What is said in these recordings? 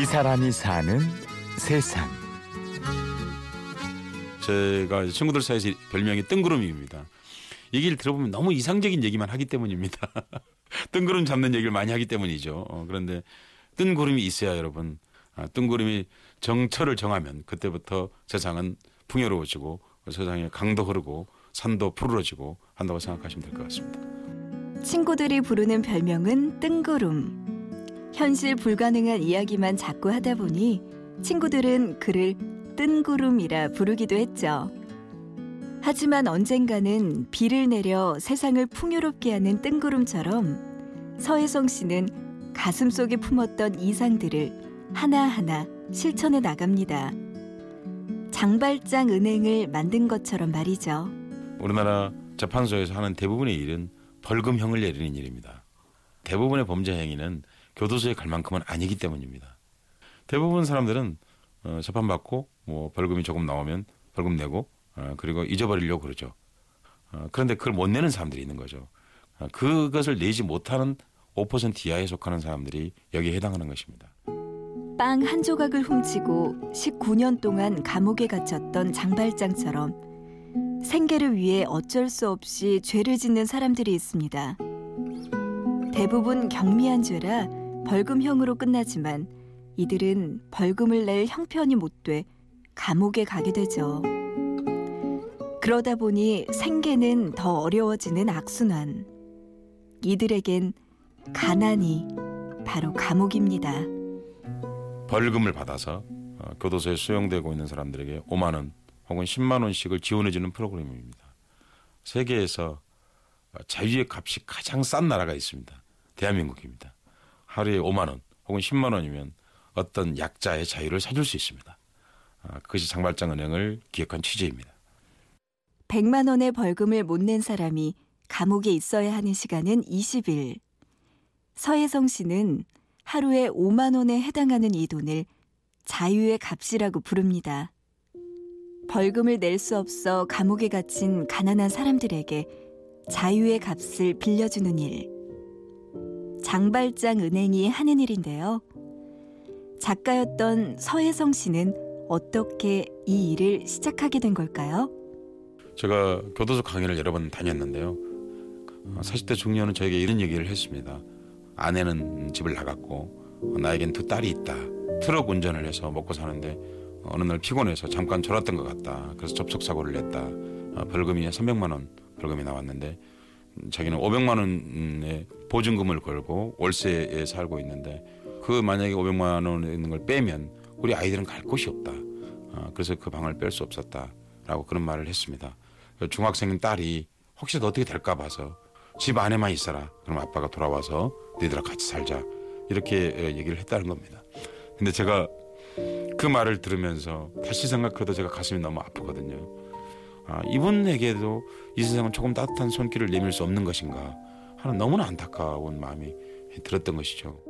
이 사람이 사는 세상. 제가 친구들 사이에서 별명이 뜬구름입니다. 얘기를 들어보면 너무 이상적인 얘기만 하기 때문입니다. 뜬구름 잡는 얘기를 많이 하기 때문이죠. 어, 그런데 뜬구름이 있어야 여러분 아, 뜬구름이 정처를 정하면 그때부터 세상은 풍요로워지고 세상에 강도 흐르고 산도 푸르러지고 한다고 생각하시면 될 것 같습니다. 친구들이 부르는 별명은 뜬구름. 현실 불가능한 이야기만 자꾸 하다 보니 친구들은 그를 뜬구름이라 부르기도 했죠. 하지만 언젠가는 비를 내려 세상을 풍요롭게 하는 뜬구름처럼 서혜성 씨는 가슴 속에 품었던 이상들을 하나하나 실천해 나갑니다. 장발장 은행을 만든 것처럼 말이죠. 우리나라 재판소에서 하는 대부분의 일은 벌금형을 내리는 일입니다. 대부분의 범죄 행위는 교도소에 갈 만큼은 아니기 때문입니다. 대부분 사람들은 어, 재판받고 뭐 벌금이 조금 나오면 벌금 내고 어, 그리고 잊어버리려고 그러죠. 어, 그런데 그걸 못 내는 사람들이 있는 거죠. 어, 그것을 내지 못하는 5% 이하에 속하는 사람들이 여기에 해당하는 것입니다. 빵 한 조각을 훔치고 19년 동안 감옥에 갇혔던 장발장처럼 생계를 위해 어쩔 수 없이 죄를 짓는 사람들이 있습니다. 대부분 경미한 죄라 벌금형으로 끝나지만 이들은 벌금을 낼 형편이 못 돼 감옥에 가게 되죠. 그러다 보니 생계는 더 어려워지는 악순환. 이들에겐 가난이 바로 감옥입니다. 벌금을 받아서 어, 교도소에 수용되고 있는 사람들에게 5만 원 혹은 10만 원씩을 지원해주는 프로그램입니다. 세계에서 어, 자유의 값이 가장 싼 나라가 있습니다. 대한민국입니다. 하루에 5만 원 혹은 10만 원이면 어떤 약자의 자유를 사줄 수 있습니다. 아, 그것이 장발장 은행을 기획한 취지입니다. 100만 원의 벌금을 못 낸 사람이 감옥에 있어야 하는 시간은 20일. 서혜성 씨는 하루에 5만 원에 해당하는 이 돈을 자유의 값이라고 부릅니다. 벌금을 낼 수 없어 감옥에 갇힌 가난한 사람들에게 자유의 값을 빌려주는 일. 장발장 은행이 하는 일인데요. 작가였던 서혜성 씨는 어떻게 이 일을 시작하게 된 걸까요? 제가 교도소 강의를 여러 번 다녔는데요. 40대 중년은 저에게 이런 얘기를 했습니다. 아내는 집을 나갔고 나에겐 두 딸이 있다. 트럭 운전을 해서 먹고 사는데 어느 날 피곤해서 잠깐 졸았던 것 같다. 그래서 접촉 사고를 냈다. 어, 벌금이 300만 원 벌금이 나왔는데 자기는 500만 원의 보증금을 걸고 월세에 살고 있는데 그 만약에 500만 원 있는 걸 빼면 우리 아이들은 갈 곳이 없다. 어, 그래서 그 방을 뺄 수 없었다라고 그런 말을 했습니다. 그 중학생인 딸이 혹시라도 어떻게 될까 봐서 집 안에만 있어라. 그럼 아빠가 돌아와서 너희들과 같이 살자. 이렇게 얘기를 했다는 겁니다. 근데 제가 그 말을 들으면서 다시 생각해도 제가 가슴이 너무 아프거든요. 아, 이분에게도 이 세상은 조금 따뜻한 손길을 내밀 수 없는 것인가 하는 너무나 안타까운 마음이 들었던 것이죠.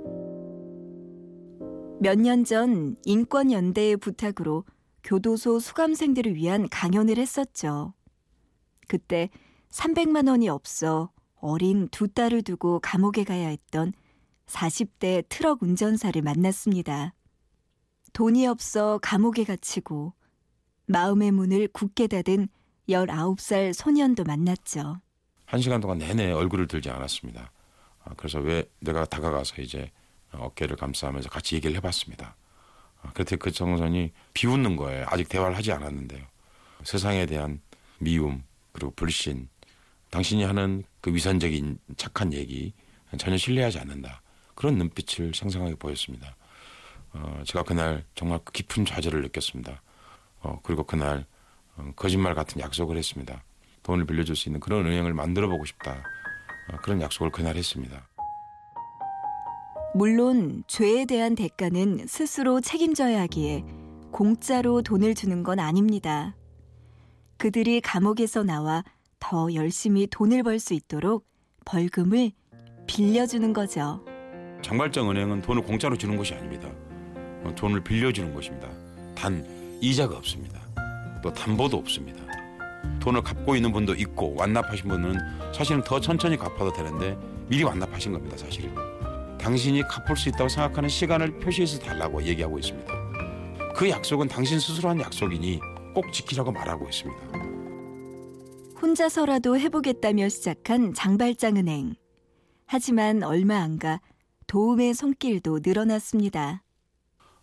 몇 년 전 인권연대의 부탁으로 교도소 수감생들을 위한 강연을 했었죠. 그때 300만 원이 없어 어린 두 딸을 두고 감옥에 가야 했던 40대 트럭 운전사를 만났습니다. 돈이 없어 감옥에 갇히고 마음의 문을 굳게 닫은 19살 소년도 만났죠. 한 시간 동안 내내 얼굴을 들지 않았습니다. 아, 그래서 왜 내가 다가가서 이제 어깨를 감싸면서 같이 얘기를 해봤습니다. 아, 그때 그 청소년이 비웃는 거예요. 아직 대화를 하지 않았는데요. 세상에 대한 미움 그리고 불신 당신이 하는 그 위선적인 착한 얘기 전혀 신뢰하지 않는다. 그런 눈빛을 생생하게 보였습니다. 어, 제가 그날 정말 깊은 좌절을 느꼈습니다. 어, 그리고 그날 어, 거짓말 같은 약속을 했습니다. 돈을 빌려줄 수 있는 그런 은행을 만들어 보고 싶다. 어, 그런 약속을 그날 했습니다. 물론 죄에 대한 대가는 스스로 책임져야 하기에 공짜로 돈을 주는 건 아닙니다. 그들이 감옥에서 나와 더 열심히 돈을 벌 수 있도록 벌금을 빌려주는 거죠. 장발장 은행은 돈을 공짜로 주는 것이 아닙니다. 어, 돈을 빌려주는 것입니다. 단 이자가 없습니다. 또 담보도 없습니다. 돈을 갚고 있는 분도 있고 완납하신 분은 사실은 더 천천히 갚아도 되는데 미리 완납하신 겁니다. 사실은 당신이 갚을 수 있다고 생각하는 시간을 표시해서 달라고 얘기하고 있습니다. 그 약속은 당신 스스로 한 약속이니 꼭 지키라고 말하고 있습니다. 혼자서라도 해보겠다며 시작한 장발장 은행. 하지만 얼마 안 가 도움의 손길도 늘어났습니다.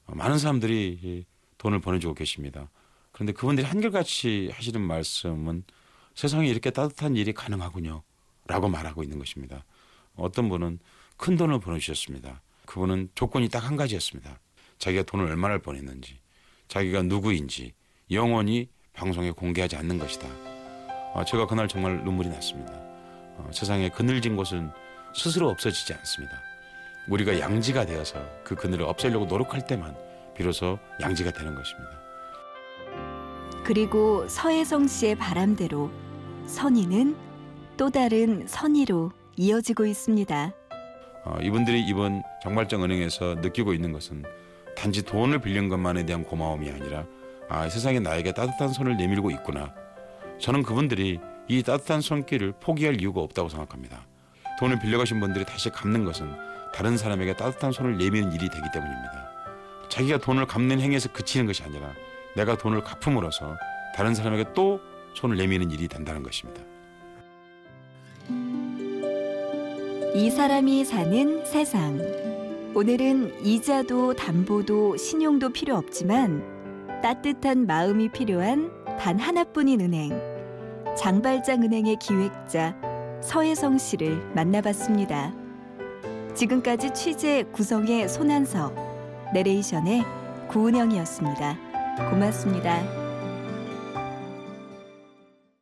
많은 사람들이 이 돈을 보내주고 계십니다. 그런데 그분들이 한결같이 하시는 말씀은 세상에 이렇게 따뜻한 일이 가능하군요. 라고 말하고 있는 것입니다. 어떤 분은 큰 돈을 보내주셨습니다. 그분은 조건이 딱 한 가지였습니다. 자기가 돈을 얼마나 보냈는지, 자기가 누구인지 영원히 방송에 공개하지 않는 것이다. 아, 제가 그날 정말 눈물이 났습니다. 어, 세상에 그늘진 곳은 스스로 없어지지 않습니다. 우리가 양지가 되어서 그 그늘을 없애려고 노력할 때만 비로소 양지가 되는 것입니다. 그리고 서혜성 씨의 바람대로 선의는 또 다른 선의로 이어지고 있습니다. 어, 이분들이 이번 정발정 은행에서 느끼고 있는 것은 단지 돈을 빌린 것만에 대한 고마움이 아니라 아, 세상에 나에게 따뜻한 손을 내밀고 있구나. 저는 그분들이 이 따뜻한 손길을 포기할 이유가 없다고 생각합니다. 돈을 빌려가신 분들이 다시 갚는 것은 다른 사람에게 따뜻한 손을 내미는 일이 되기 때문입니다. 자기가 돈을 갚는 행위에서 그치는 것이 아니라 내가 돈을 갚음으로써 다른 사람에게 또 손을 내미는 일이 된다는 것입니다. 이 사람이 사는 세상. 오늘은 이자도 담보도 신용도 필요 없지만 따뜻한 마음이 필요한 단 하나뿐인 은행. 장발장 은행의 기획자 서혜성 씨를 만나봤습니다. 지금까지 취재 구성의 손한석, 내레이션의 구은영이었습니다. 고맙습니다.